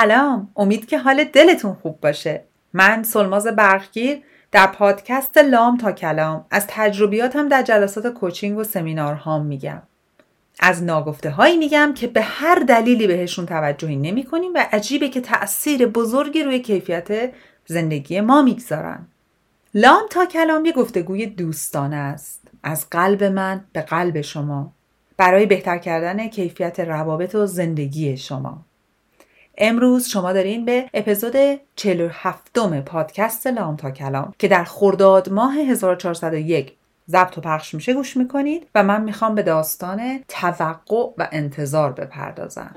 سلام. امید که حال دلتون خوب باشه. من سلماز برقگیر در پادکست لام تا کلام از تجربیاتم در جلسات کوچینگ و سمینارهام میگم. از ناگفته هایی میگم که به هر دلیلی بهشون توجهی نمی کنیم و عجیبه که تأثیر بزرگی روی کیفیت زندگی ما می‌گذارن. لام تا کلام یه گفتگوی دوستانه است. از قلب من به قلب شما. برای بهتر کردن کیفیت روابط و زندگی شما. امروز شما دارین به اپیزود 47 پادکست لام تا کلام که در خرداد ماه 1401 ضبط و پخش میشه گوش می‌کنید و من می‌خوام به داستان توقع و انتظار بپردازم.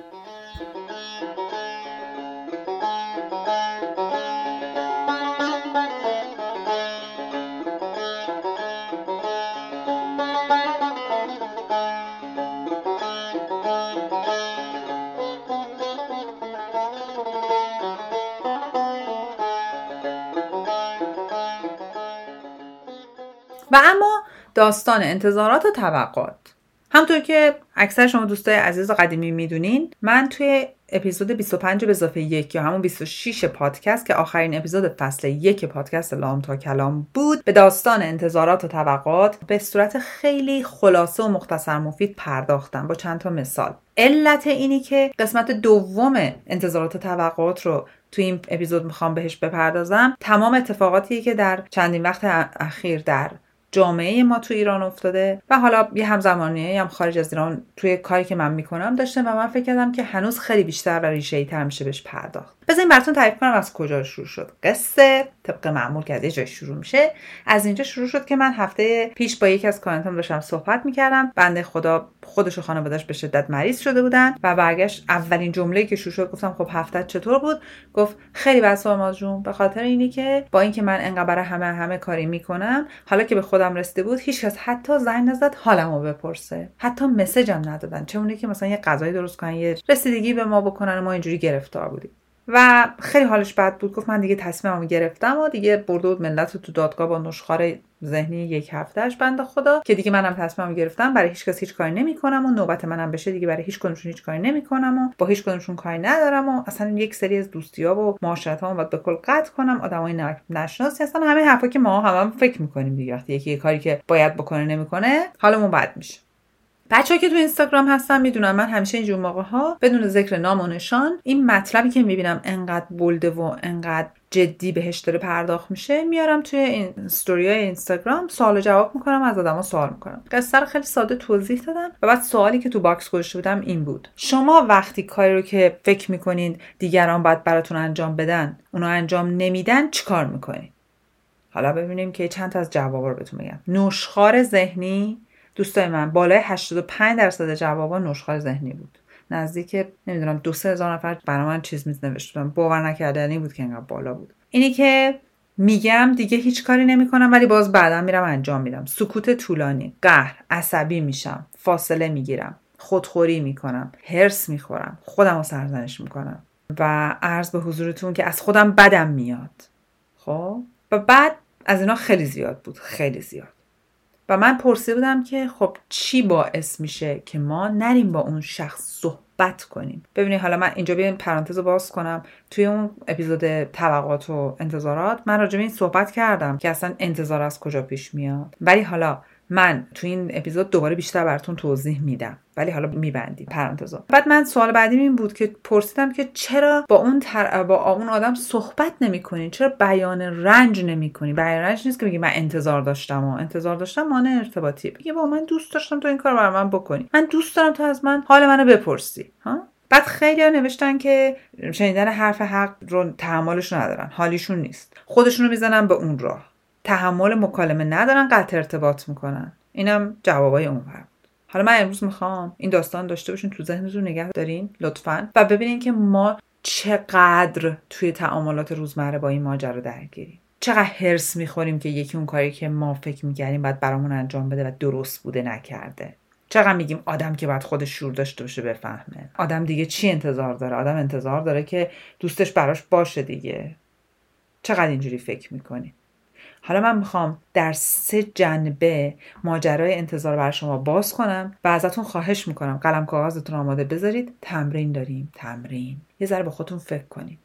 و اما داستان انتظارات و توقعات. همطور که اکثر شما دوستای عزیز و قدیمی می‌دونین من توی اپیزود 25 به اضافه یک یا همون 26 پادکست که آخرین اپیزود فصل یک پادکست لام تا کلام بود به داستان انتظارات و توقعات به صورت خیلی خلاصه و مختصر مفید پرداختم. با چند تا مثال. علت اینی که قسمت دوم انتظارات و توقعات رو توی این اپیزود می‌خوام بهش بپردازم تمام اتفاقاتی که در چندین وقت اخیر در جامعه ما تو ایران افتاده و حالا یه همزمانی هم خارج از ایران توی کاری که من می‌کنم داشته و من فکر کردم که هنوز خیلی بیشتر و ریشه تر میشه بهش پرداخت. بذارین براتون تعریف کنم از کجا شروع شد. قصه طبق معمول که از یه جای شروع میشه. از اینجا شروع شد که من هفته پیش با یکی از کارنتام داشتم صحبت می‌کردم. بنده خدا خودش و خانوادهش به شدت مریض شده بودن و برگشت اولین جمله که شروع شد گفتم خب هفته چطور بود؟ گفت خیلی بس جون به خاطر اینی که با اینکه من انقدر همه همه کاری می‌کنم حالا که به خودم رسیده بود هیچکس حتی زنگ نزد حالمو بپرسه. حتی مسیجم ندادن. چه اونی که مثلا یه غذای درست کنن یه رسیدگی به ما بکنن ما اینجوری گرفتار بودیم. و خیلی حالش بد بود. گفت من دیگه تصمیممو گرفتم و دیگه برده بود ملت تو دادگاه با نشخار ذهنی یک هفتهش بنده خدا که دیگه منم تصمیمم گرفتم. برای هیچ کس هیچ کاری نمی‌کنم و نوبت منم بشه دیگه برای هیچ کدومشون هیچ کاری نمی‌کنم و با هیچ کدومشون کاری ندارم و اصلا یک سری از دوستی‌ها و معاشرت‌ها باید به کل قطع کنم. آدمای نشناسی اصلا همه حرفا که ما هم, هم فکر می‌کنیم دیگه. یکی کاری که باید بکنه نمی‌کنه حالمون بد میشه. بچه که تو اینستاگرام هستن می‌دونم من همیشه اینجور موقع ها بدون ذکر نام و نشان این مطلبی که می‌بینم انقدر bold ه و انقدر جدی بهش داره پرداخت میشه میارم توی این ستوری های اینستاگرام سوال و جواب می‌کنم از آدما سوال می‌کنم. قصه رو خیلی ساده توضیح دادم و بعد سوالی که تو box گذاشته بودم این بود. شما وقتی کاری رو که فکر می‌کنین دیگران باید براتون انجام بدن اونو انجام نمیدن چیکار می‌کنین حالا ببینیم که چند تا از جوابا رو بهتون میگم نشخار ذهنی دوستای من بالای 85 درصد جوابا نشخار ذهنی بود. نزدیک نمی‌دونم دو سه هزار نفر برای من چیز میز نوشتم باور نکردنی بود که اینقدر بالا بود. اینی که میگم دیگه هیچ کاری نمی‌کنم ولی باز بعدا میرم انجام میدم. سکوت طولانی قهر عصبی میشم فاصله می‌گیرم خودخوری می‌کنم هرس می‌خورم خودم رو سرزنش می‌کنم و عرض به حضورتون که از خودم بدم میاد. خب؟ و بعد از اینا خیلی زیاد بود خیلی زیاد. و من پرسیده بودم که خب چی باعث میشه که ما نریم با اون شخص صحبت کنیم؟ ببینید حالا من اینجا بیایم پرانتز باز کنم. توی اون اپیزود توقعات و انتظارات من راجع به این صحبت کردم که اصلا انتظار از کجا پیش میاد. ولی حالا من تو این اپیزود دوباره بیشتر براتون توضیح میدم. ولی حالا میبندیم پرانتزا بعد من سوال بعدی این بود که پرسیدم که چرا با اون تر... با اون آدم صحبت نمی‌کنین چرا بیان رنج نمی‌کنی؟ بیان رنج نیست که بگی من انتظار داشتم و انتظار داشتم مانع ارتباطی بگی با من دوست داشتم تو این کار برای من بکنی. من دوست دارم تو از من حال منو بپرسی. ها؟ بعد خیلی ها نوشتن که شنیدن حرف حق رو تحملش ندارن. حالیشون نیست. خودشون رو می‌زنن به اون راه. تحمل مکالمه ندارن قطع ارتباط می‌کنن. اینم جوابای اون بود. حالا من امروز می‌خوام این داستان داشته باشین تو ذهنتون نگه دارین لطفا. و ببینین که ما چقدر توی تعاملات روزمره با این ماجرا درگیریم. چقدر هرس می‌خوریم که یکی اون کاری که ما فکر می‌کردیم باید برامون انجام بده و درست بوده نکرده. چقدر میگیم آدم که باید خودش شور داشته باشه بفهمه. آدم دیگه چی انتظار داره؟ آدم انتظار داره که دوستش براش باشه دیگه. چقدر اینجوری فکر می‌کنیم حالا من می‌خوام در سه جنبه ماجرای انتظار بر شما باز کنم و ازتون خواهش می‌کنم. قلم کاغذتون آماده بذارید. تمرین داریم. تمرین. یه ذره با خودتون فکر کنید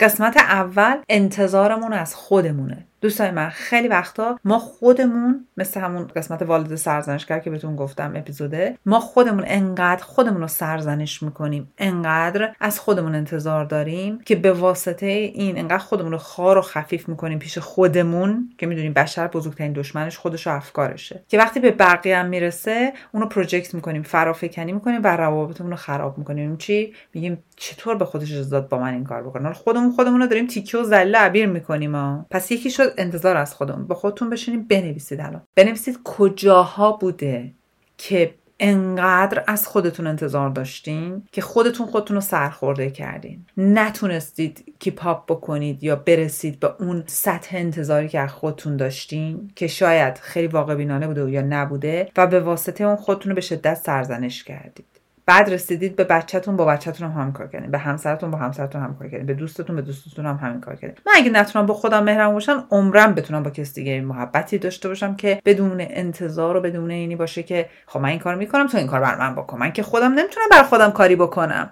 قسمت اول انتظارمون از خودمونه. دوستای من خیلی وقتا ما خودمون مثل همون قسمت والد سرزنشگر که بهتون گفتم اپیزوده ما خودمون انقدر خودمون رو سرزنش می‌کنیم انقدر از خودمون انتظار داریم که به واسطه این انقدر خودمون رو خار و خفیف می‌کنیم پیش خودمون که می‌دونیم بشر بزرگترین دشمنش خودش و افکارشه. که وقتی به بقیه هم می‌رسه اونو پروجکت می‌کنیم فرافکنی می‌کنیم و روابطمون رو خراب می‌کنیم. چی؟ میگیم چطور به خودش اجازه با من این کار بکنه؟ خودمون خودمون رو داریم تیکه و زله عبیر می‌کنیم پس یکی شد انتظار از خودمون با خودتون بشینید بنویسید الان. بنویسید کجاها بوده که انقدر از خودتون انتظار داشتین که خودتون خودتون رو سرخورده کردین. نتونستید کیپاپ بکنید یا برسید به اون سطح انتظاری که از خودتون داشتین که شاید خیلی واقع بینانه بوده یا نبوده و به واسطه اون خودتون رو به شدت سرزنش کردید. بعد رسیدید به بچهتون با بچهتون هم کار کردین. به همسرتون با همسرتون هم کار کردین. به دوستتون به دوستتون هم همین کار کردین. من اگه نتونم با خودم مهرم باشم عمرم بتونم با کسی دیگه محبتی داشته باشم که بدون انتظار و بدون اینی باشه که خب من این کار می‌کنم تو این کار بر من بکن. من که خودم نمی‌تونم بر خودم کاری بکنم.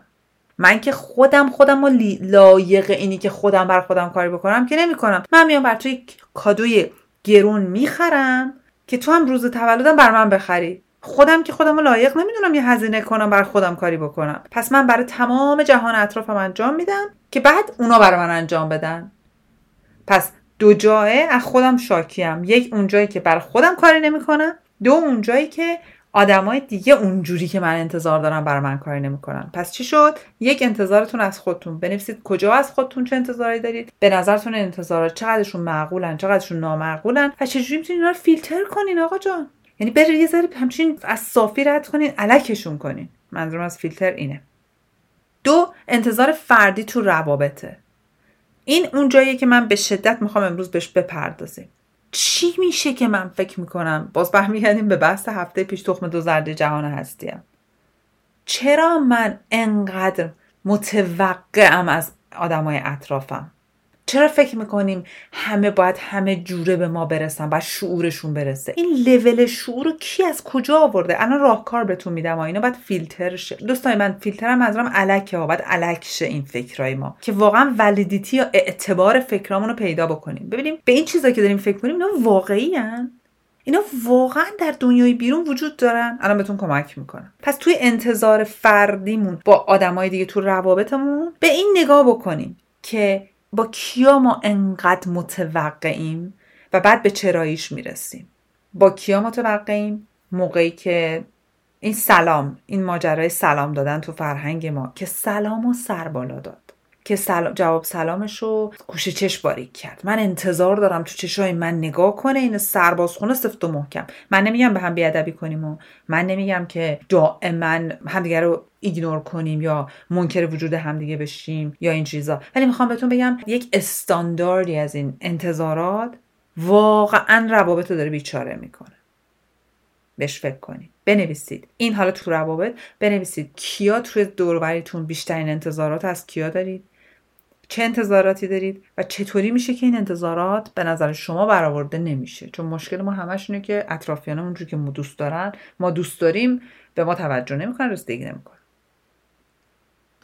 من که خودم خودم و لایق اینی که خودم بر خودم کاری بکنم که نمی‌کنم. من میام بر تو یک کادوی گرون می‌خرم که تو هم روز تولدم بر من بخری. خودم که خودم لایق نمی‌دونم یه هزینه کنم بر خودم کاری بکنم. پس من برای تمام جهان اطرافم انجام میدم که بعد اونا برای من انجام بدن. پس دو جایه از خودم شاکیم. یک اونجایی که برای خودم کاری نمی‌کنم دو اونجایی که آدمای دیگه اونجوری که من انتظار دارم برای من کاری نمی‌کنن. پس چی شد؟ یک انتظارتون از خودتون. بنویسید کجا از خودتون چه انتظاری دارید. به نظرتون انتظارات چقدرشون معقولن چقدرشون نامعقولن و چجوری می‌تونید اینا رو فیلتر کنین آقا جان؟ یعنی برید یه ذره همچین از صافی رد کنین علکشون کنین. منظورم از فیلتر اینه. دو انتظار فردی تو روابطه. این اون جاییه که من به شدت می‌خوام امروز بهش بپردازیم. چی میشه که من فکر می‌کنم؟ باز برمیگردیم به بحث هفته پیش تخم دو زرده جهان هستیم. چرا من انقدر متوقعم از آدمای اطرافم؟ چرا فکر می‌کنیم همه باید همه جوره به ما برسن و شعورشون برسه؟ این لول شعور رو کی از کجا آورده؟ الان راهکار بهتون میدم و اینا باید فیلتر شه. دوستان من فیلترم منظورم الکه ها باید الک شه این فکرای ما. که واقعا ولیدیتی یا اعتبار فکرامون رو پیدا بکنیم. ببینیم به این چیزا که داریم فکر کنیم اینا واقعی هن؟ اینا واقعا در دنیای بیرون وجود دارن؟ الان بهتون کمک می‌کنم. پس توی انتظار فردیمون با آدمای دیگه تو روابطمون به این نگاه بکنیم که با کیا ما انقدر متوقعیم و بعد به چراییش می‌رسیم؟ با کیا متوقعیم؟ موقعی که این سلام این ماجرای سلام دادن تو فرهنگ ما که سلام و سر بالا داد. که سلام جواب سلامش رو گوشه چش باریک کرد. من انتظار دارم تو چشای من نگاه کنه این سربازخونه سفت و محکم. من نمیگم به هم بیادبی کنیم و من نمیگم که دائما همدیگه رو ایگنور کنیم یا منکر وجود همدیگه بشیم یا این چیزا. ولی می‌خوام بهتون بگم یک استانداردی از این انتظارات واقعا روابط رو داره بیچاره می‌کنه. بهش فکر کنید. بنویسید. این حالا تو روابط. بنویسید کیا توی دوربریتون بیشترین انتظارات از کیا دارید؟ چه انتظاراتی دارید و چطوری میشه که این انتظارات به نظر شما برآورده نمیشه؟ چون مشکل ما همش اینه که اطرافیانمون اونجوری که ما دوست دارن ما دوست داریم به ما توجه نمی‌کنن رسیدگی نمی‌کنن.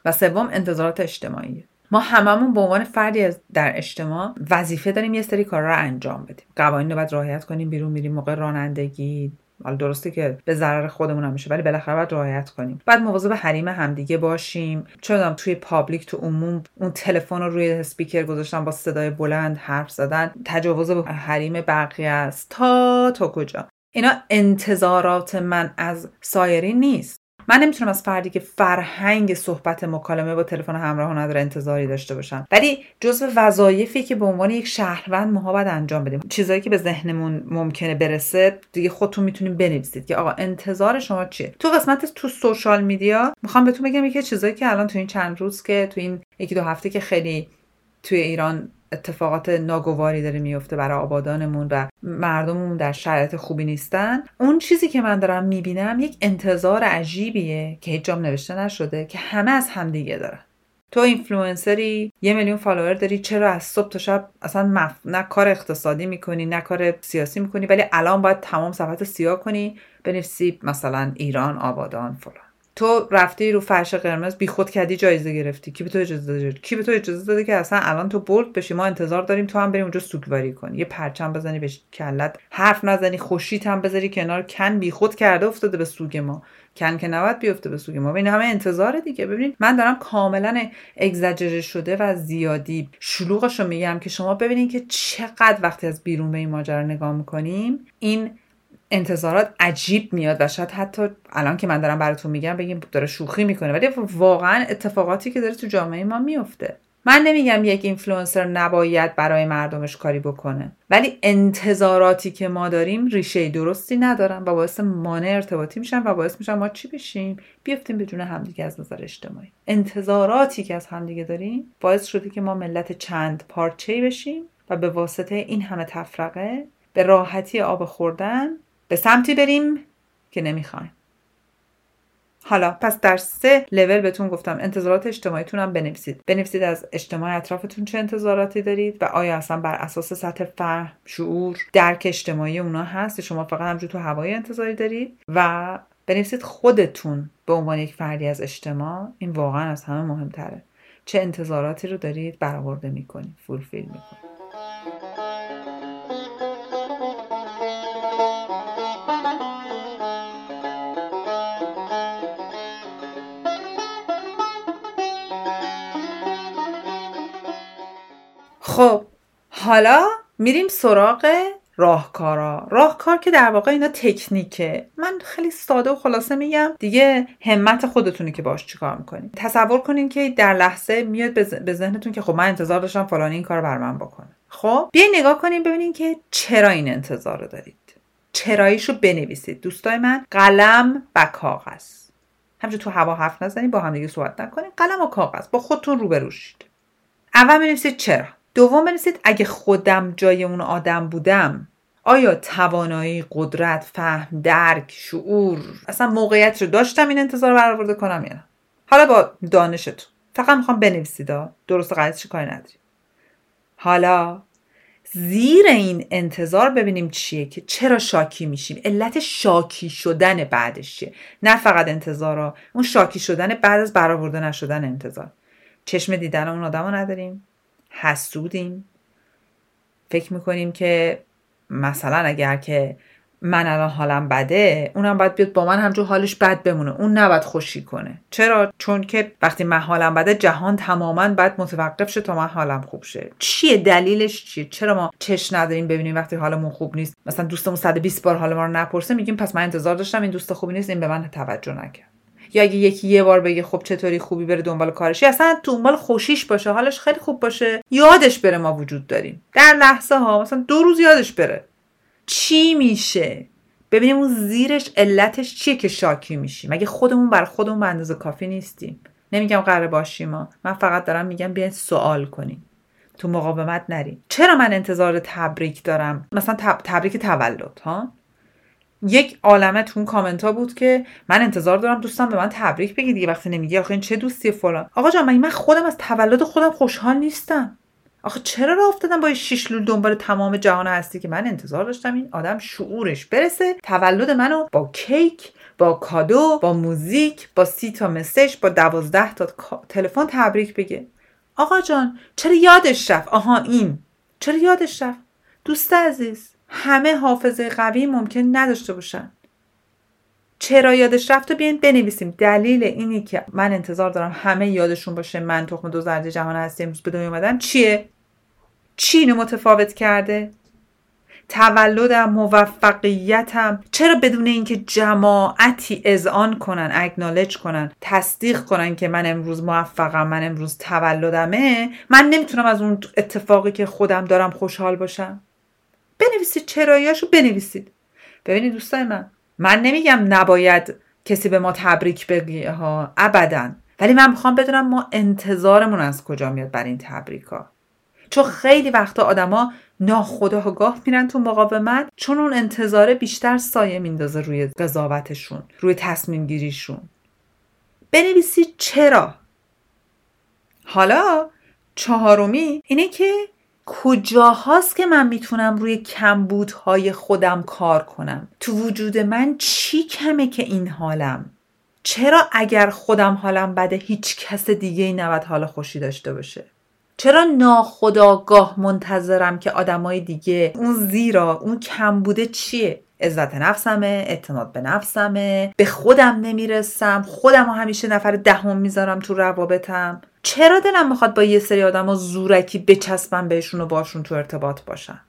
و سوم انتظارات اجتماعی ما هممون به عنوان فردی در اجتماع وظیفه داریم یه سری کار رو انجام بدیم. قوانین رو باید رعایت کنیم بیرون میریم موقع رانندگی حالا درسته که به ضرر خودمون هم میشه ولی بالاخره باید رعایت کنیم. بعد مواظب حریم همدیگه باشیم. چون توی public تو عموم اون تلفن رو روی اسپیکر گذاشتن با صدای بلند حرف زدن؟ تجاوز به حریم بقیه است. تا تا کجا؟ اینا انتظارات من از سایرین نیست. من نمی‌تونم از فردی که فرهنگ صحبت مکالمه با تلفن همراه نداره انتظاری داشته باشم. ولی جزو وظایفی که به عنوان یک شهروند ماها باید انجام بدیم. چیزایی که به ذهنمون ممکنه برسه دیگه خودتون می‌تونیم بنویسید که آقا انتظار شما چیه؟ تو قسمت تو سوشال میدیا می‌خوام بهتون بگم یکی چیزایی که الان تو این چند روز که تو این یکی دو هفته که خیلی توی ایران اتفاقات ناگواری داره میفته برای آبادانمون و مردممون در شرایط خوبی نیستن. اون چیزی که من دارم می‌بینم یک انتظار عجیبیه که هیچ جام نوشته نشده که همه از همدیگه دارن. تو اینفلوئنسری یه میلیون follower داری چرا از صبح تا شب اصلا مف... نه کار اقتصادی می‌کنی نه کار سیاسی می‌کنی ولی الان باید تمام صفحات سیاه کنی بنویسی مثلا ایران آبادان فلان. تو رفتی رو فرش قرمز بی خود کردی جایزه گرفتی. کی به تو اجازه داده؟ کی به تو اجازه داده که اصلا الان تو bold بشی؟ ما انتظار داریم تو هم بری اونجا سوگواری کنی. یه پرچم بزنی به کله‌ت حرف نزنی خوشیت هم بذاری کنار. کن بی خود کرده افتاده به سوگ ما. کن که نباید بیفته به سوگ ما. این همه انتظار دیگه. ببینید من دارم کاملا اگزاجره شده و زیادی شلوغش میگم که شما ببینید که چقدر وقتی از بیرون به این ماجرا نگاه می‌کنیم این انتظارات عجیب میاد و شاید حتی الان که من دارم براتون میگم بگیم داره شوخی می‌کنه. ولی واقعا اتفاقاتی که داره تو جامعه ما میفته من نمیگم یک اینفلوئنسر نباید برای مردمش کاری بکنه. ولی انتظاراتی که ما داریم ریشه درستی ندارن و باعث مانع ارتباطی میشن و باعث میشن ما چی بشیم؟ بیفتیم به همدیگه از نظر اجتماعی. انتظاراتی که از همدیگه داریم باعث شده که ما ملت چند پارچه بشیم و به واسطه این همه تفرقه به راحتی آب خوردن به سمتی بریم که نمی‌خوایم. حالا پس در سه لول بهتون گفتم انتظارات اجتماعیتون هم بنویسید. بنویسید از اجتماع اطرافتون چه انتظاراتی دارید و آیا اصلا بر اساس سطح فهم شعور درک اجتماعی اونا هست؟ شما فقط همجور تو هوای انتظاری دارید و بنویسید خودتون به عنوان یک فردی از اجتماع. این واقعا از همه مهمتره. چه انتظاراتی رو دارید برآورده می‌کنید فولفیل می‌کنید. حالا میریم سراغ راهکارا. راهکار که در واقع اینا تکنیکه. من خیلی ساده و خلاصه میگم. دیگه همت خودتونی که باش چیکار می‌کنید تصور کنین که در لحظه میاد به ذهنتون که خب من انتظار داشتم فلانی این کار بر من بکنه. خب بیاین نگاه کنین ببینین که چرا این انتظار رو دارید. چراییشو بنویسید. دوستای من قلم و کاغذ. همچون تو هوا حرف نزنید با همدیگه صحبت نکنید قلم و کاغذ. با خودتون روبروشید. اول بنویسید چرا. دوم بنویسید اگه خودم جای اون آدم بودم آیا توانایی قدرت فهم درک شعور اصلا موقعیت رو داشتم این انتظار رو برآورده کنم یا نه؟ حالا با دانشتون. فقط می‌خوام بنویسید درست و چی کاری نداریم. حالا زیر این انتظار ببینیم چیه که چرا شاکی میشیم. علت شاکی شدن بعدش چیه؟ نه فقط انتظارا اون شاکی شدن بعد از برآورده نشدن انتظار. چشم دیدن اون آدم رو نداریم. حسودیم فکر می‌کنیم که مثلا اگر که من الان حالم بده اونم باید بیاد با من همجور حالش بد بمونه. اون نباید خوشی کنه. چرا؟ چون که وقتی من حالم بده جهان تماما باید متوقف شه تا من حالم خوب شه. چیه؟ دلیلش چیه؟ چرا ما چش نداریم ببینیم وقتی حالمون خوب نیست؟ مثلا دوستمون 120 بار حال ما رو نپرسه میگیم پس من انتظار داشتم این دوست خوبی نیست این به من توجه نکرد. یا اگه یکی یه بار بگه خب چطوری خوبی بره دنبال کارش. یا اصلا دنبال خوشیش باشه حالش خیلی خوب باشه. یادش بره ما وجود داریم. در لحظه ها مثلا دو روز یادش بره. چی میشه؟ ببینیم اون زیرش علتش چیه که شاکی میشیم. مگه خودمون بر خودمون به اندازه کافی نیستیم. نمیگم قرار باشیم ما من فقط دارم میگم بیاین سوال کنیم. تو مقاومت نریم چرا من انتظار تبریک دارم؟ مثلا تبریک تولد ها؟ یک عالمه تو اون کامنت ها بود که من انتظار دارم دوستم به من تبریک بگی دیگه وقتی نمیگی آخه این چه دوستی فلان. آقا جان من خودم از تولد خودم خوشحال نیستم. آخه چرا راه افتادم با شیش لول دنبال تمام جهان هستی که من انتظار داشتم این آدم شعورش برسه؟ تولد منو با کیک با کادو با موزیک با سی تا مسج با دوازده تا تلفن تبریک بگه. آقا جان چرا یادش رفت؟ آها این. چرا یادش رفت؟ دوست عزیز. همه حافظه قوی ممکن نداشته باشن. چرا یادش رفت؟ و بیاین بنویسیم. دلیل اینی که من انتظار دارم همه یادشون باشه من تخم دو زرد جهان هستی امروز به دنیا اومدن چیه؟ چی اینو متفاوت کرده؟ تولدم موفقیتم. چرا بدون اینکه جماعتی اذعان کنن اگنالج کنن تصدیق کنن که من امروز موفقم من امروز تولدمه من نمی‌تونم از اون اتفاقی که خودم دارم خوشحال باشم؟ بنویسید چراییاشو بنویسید. ببینید دوستای من من نمیگم نباید کسی به ما تبریک بگه ها ابدا. ولی من می‌خوام بدونم ما انتظارمون از کجا میاد بر این تبریک ها چون خیلی وقتا آدما ناخداگاه میرن تو مقاومت چون اون انتظاره بیشتر سایه میندازه روی قضاوتشون روی تصمیم گیریشون بنویسید چرا؟ حالا چهارمی اینه که کجاهاست که من می‌تونم روی کمبودهای خودم کار کنم؟ تو وجود من چی کمه که این حالم؟ چرا اگر خودم حالم بده هیچ کس دیگه ای نباید حال خوشی داشته باشه؟ چرا ناخداگاه منتظرم که آدمای دیگه اون زیرا اون کمبوده چیه؟ عزت نفسمه اعتماد به نفسمه به خودم نمی‌رسم خودم همیشه نفر دهم می‌ذارم تو روابطم. چرا دلم می‌خواد با یه سری آدم زورکی بچسبم بهشون و باشون تو ارتباط باشم؟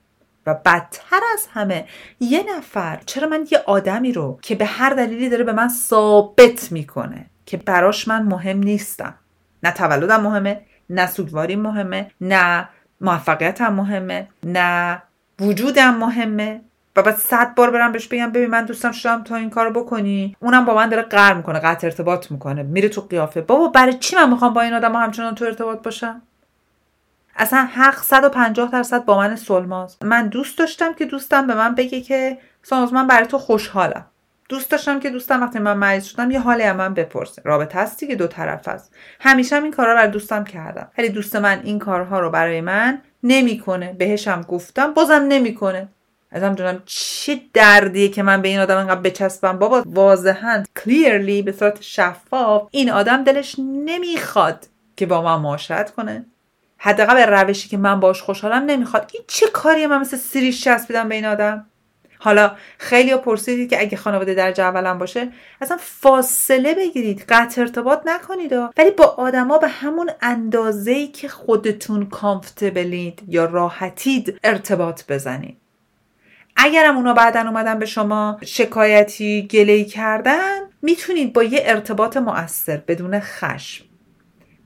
و بدتر از همه یه نفر چرا من یه آدمی رو که به هر دلیلی داره به من ثابت می‌کنه که براش من مهم نیستم. نه تولدم مهمه نه سوگواری مهمه نه موفقیتم مهمه نه وجودم مهمه. و بعد صد بار برم بهش بگم ببین من دوستم شدم تا این کارو بکنی. اونم با من داره قهر می‌کنه قطع ارتباط می‌کنه میره تو قیافه. بابا برای چی من می‌خوام با این آدم همچنان تو ارتباط باشم؟ اصلا حق 150 درصد با من سلماز من دوست داشتم که دوستم به من بگه که سانوز من برای تو خوشحالم. دوست داشتم که دوستم وقتی من مریض شدم یه حالی من بپرسه. رابطه هستی که دو طرف است همیشه هم این کارها رو برای دوستم کردم. ولی دوست من این کارها رو برای من نمی‌کنه. بهشم گفتم بازم نمی‌کنه. ازم دونم چه دردیه که من به این آدم انقدر بچسبم. بابا واضحا کلیرلی به صورت شفاف این آدم دلش نمی‌خواد که با من معاشرت کنه. حداقل به روشی که من باش خوشحالم نمی‌خواد. این چه کاریه من مثل سریش چسبیدم به این آدم؟ حالا خیلی پرسیدید که اگه خانواده در اولم باشه اصلا فاصله بگیرید قطع ارتباط نکنید. ولی با آدما به همون اندازه‌ای که خودتون کامفتبلید یا راحتید ارتباط بزنید. اگرم اونا بعدا اومدن به شما شکایتی گلهی کردن می‌تونید با یه ارتباط مؤثر بدون خشم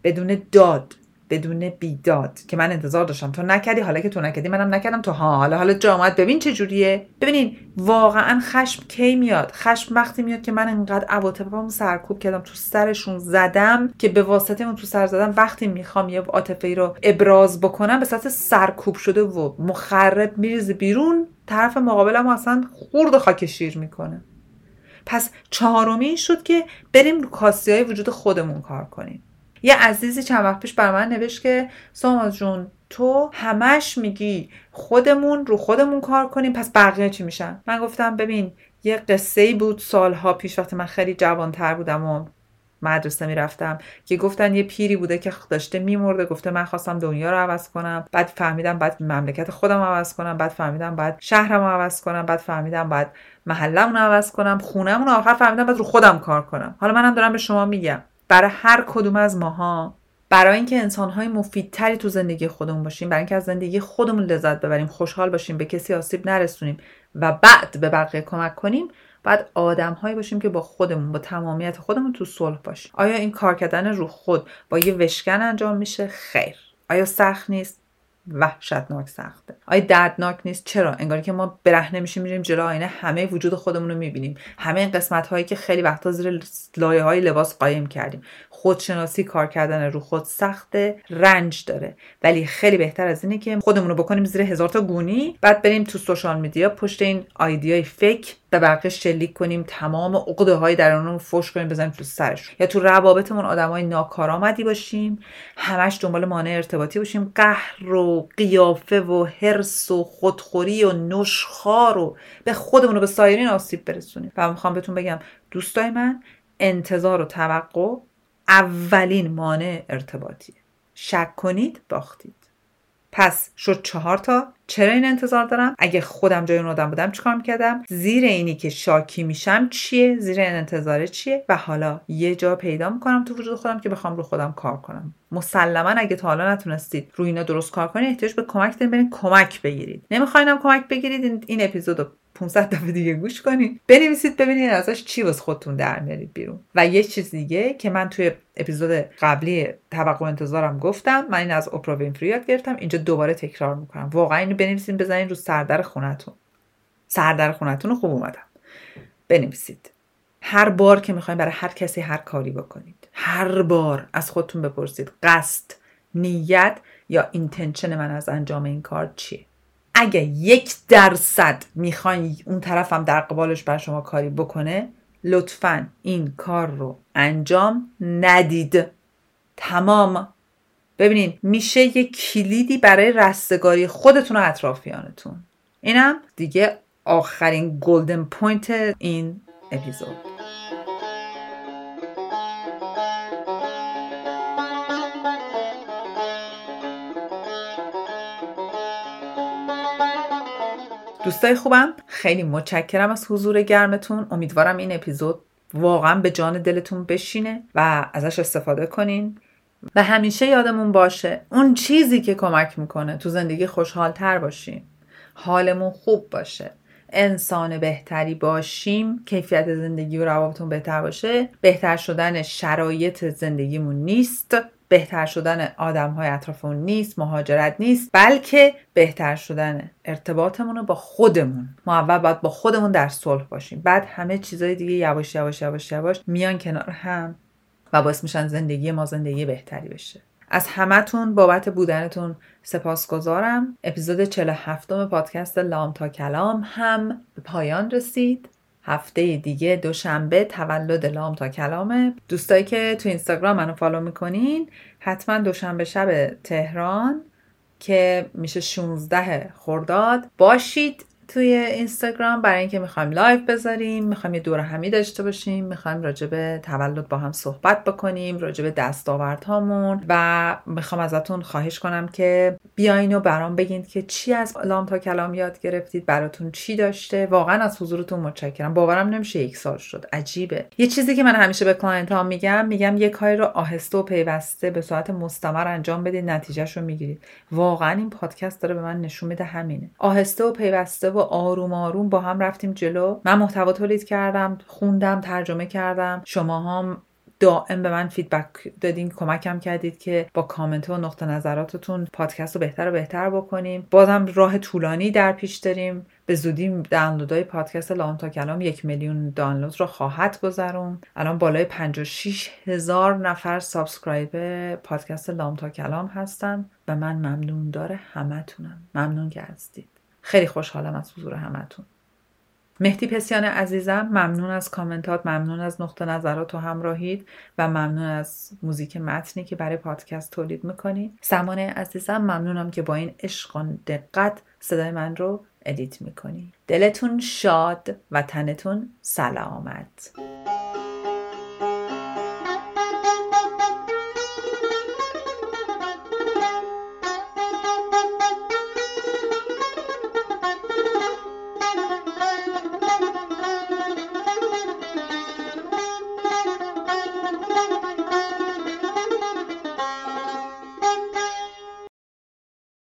بدون داد بدون بیداد که من انتظار داشتم. تو نکردی حالا که تو نکردی منم نکردم. تو ها حالا حالا جامعت ببین چه جوریه. ببینین واقعا خشم کی میاد؟ خشم وقتی میاد که من انقدر عواطفمو سرکوب کردم تو سرشون زدم که به واسطه اون تو سر زدم وقتی می‌خوام یه عاطفه رو ابراز بکنم به صورت سرکوب شده و مخرب میریزه بیرون. طرف مقابلم اصلا خورد خاک شیر می‌کنه. پس چهارمی شد که بریم رو کاستی های وجود خودمون کار کنیم. یه عزیزی چند وقت پیش بر من نوشت که ساماز جون تو همش میگی خودمون رو خودمون کار کنیم پس بقیه چی میشن؟ من گفتم ببین یه قصه ای بود سالها پیش وقتی من خیلی جوانتر بودم و مدرسه می‌رفتم که گفتن یه پیری بوده که داشته میمرده گفته من خواستم دنیا رو عوض کنم. بعد فهمیدم بعد مملکت خودم عوض کنم. بعد فهمیدم بعد شهرم عوض کنم. بعد فهمیدم بعد محلم رو عوض کنم. خونم رو آخر فهمیدم بعد رو خودم کار کنم. حالا منم دارم به شما میگم. برای هر کدوم از ماها برای اینکه انسانهای مفیدتری تو زندگی خودمون باشیم برای اینکه از زندگی خودمون لذت ببریم خوشحال باشیم به کسی آسیب نرسونیم و بعد به بقیه کمک کنیم باید آدمهایی باشیم که با خودمون با تمامیت خودمون تو صلح باشیم. آیا این کار کردن رو خود با یه وشکن انجام میشه؟ خیر. آیا سخت نیست؟ وحشتناک سخته. آیا دردناک نیست. چرا؟ انگاری که ما برهنه میشیم میریم جلو آینه همه وجود خودمون رو می‌بینیم. همه این قسمت هایی که خیلی وقتا زیر لایه های لباس قایم کردیم. خودشناسی کار کردن رو خود سخت رنج داره. ولی خیلی بهتر از اینه که خودمون رو بکنیم زیر هزار تا گونی بعد بریم تو سوشال میدیا پشت این آیدیای فیک به بقیه شلیک کنیم تمام عقده های درونمون فوش کنیم بزنیم تو سرش. یا تو روابطمون آدمای ناکارآمدی باشیم همش دنبال مانع ارتباطی باشیم. قهر و قیافه و حرس و خودخوری و نشخار و به خودمون رو به سایرین آسیب برسونیم. و می‌خوام بهتون بگم دوستای من انتظار و توقع اولین مانع ارتباطیه. شک کنید باختید. پس شد چهار تا. چرا این انتظار دارم؟ اگه خودم جای اون آدم بودم چیکار می‌کردم؟ زیر اینی که شاکی میشم چیه؟ زیر این انتظاره چیه؟ و حالا یه جا پیدا می‌کنم تو وجود خودم که بخوام رو خودم کار کنم. مسلما اگه تا حالا نتونستید روی اینا درست کار کنید احتیاج به کمک دارید. برین کمک بگیرید. نمیخواینم کمک بگیرید این, اپیزود 500 دفعه دیگه گوش کنید بنویسید ببینید ازش چی واسه خودتون در میارید بیرون. و یه چیز دیگه که من توی اپیزود قبلی توقع انتظارم گفتم من این از اپرا وینفری یاد گرفتم. اینجا دوباره تکرار می‌کنم. واقعا اینو بنویسید بزنید رو سردر خونتون. سردر خونتون خوب اومدم. بنویسید. هر بار که می‌خواین برای هر کسی هر کاری بکنید. هر بار از خودتون بپرسید قصد نیت یا اینتنشن من از انجام این کار چیه. اگه یک درصد می‌خواین اون طرفم در قبالش بر شما کاری بکنه لطفا این کار رو انجام ندید. تمام. ببینین میشه یه کلیدی برای رستگاری خودتون و اطرافیانتون. اینم دیگه آخرین golden point این اپیزود. دوستای خوبم خیلی متشکرم از حضور گرمتون. امیدوارم این اپیزود واقعا به جان دلتون بشینه و ازش استفاده کنین. و همیشه یادمون باشه اون چیزی که کمک می‌کنه تو زندگی خوشحال تر باشیم. حالمون خوب باشه. انسان بهتری باشیم. کیفیت زندگی و روابطون بهتر باشه. بهتر شدن شرایط زندگیمون نیست. بهتر شدن آدم های اطرافمون نیست مهاجرت نیست بلکه بهتر شدن ارتباطمون رو با خودمون. ما اول باید با خودمون در صلح باشیم. بعد همه چیزای دیگه یواش یواش یواش یواش میان کنار هم و باعث میشن زندگی ما زندگی بهتری بشه. از همتون بابت بودنتون سپاسگزارم. اپیزود 47 پادکست لام تا کلام هم به پایان رسید. هفته دیگه دوشنبه تولد لام تا کلامه دوستایی که تو اینستاگرام منو follow می‌کنین حتما دوشنبه شب تهران که میشه 16 خرداد. باشید توی اینستاگرام برای اینکه می‌خوایم live بذاریم می‌خوایم یه دور همی داشته باشیم می‌خوایم راجع به تولد با هم صحبت بکنیم راجع به دستاوردهامون و می‌خوام ازتون خواهش کنم که بیاین و برام بگین که چی از لام تا کلام یاد گرفتید براتون چی داشته. واقعا از حضورتون متشکرم. باورم نمیشه یک سال شد. عجیبه. یه چیزی که من همیشه به client ها میگم میگم یه کاری رو آهسته و پیوسته به صورت مستمر انجام بدید نتیجهش رو می‌گیرید. واقعا این پادکست داره به من نشون میده همینه. آهسته و پیوسته و آروم آروم با هم رفتیم جلو. من محتوا تولید کردم خوندم ترجمه کردم. شما هم دائم به من feedback دادین کمکم کردید که با کامنت و نقطه نظراتتون پادکست رو بهتر و بهتر بکنیم. بازم راه طولانی در پیش داریم. به زودی دانلودهای پادکست لام تا کلام یک میلیون دانلود رو خواهد گذرون الان بالای 56 هزار نفر subscribe پادکست لام تا کلام هستن و من ممنون دار همتونم. ممنون که هستید. خیلی خوشحالم از حضور همتون. مهدی پسیان عزیزم ممنون از کامنتات ممنون از نقطه نظرات و همراهیت و ممنون از موزیک متنی که برای پادکست تولید می‌کنی. سمانه عزیزم ممنونم که با این عشق و دقت صدای من رو edit می‌کنی. دلتون شاد و تنتون سلامت.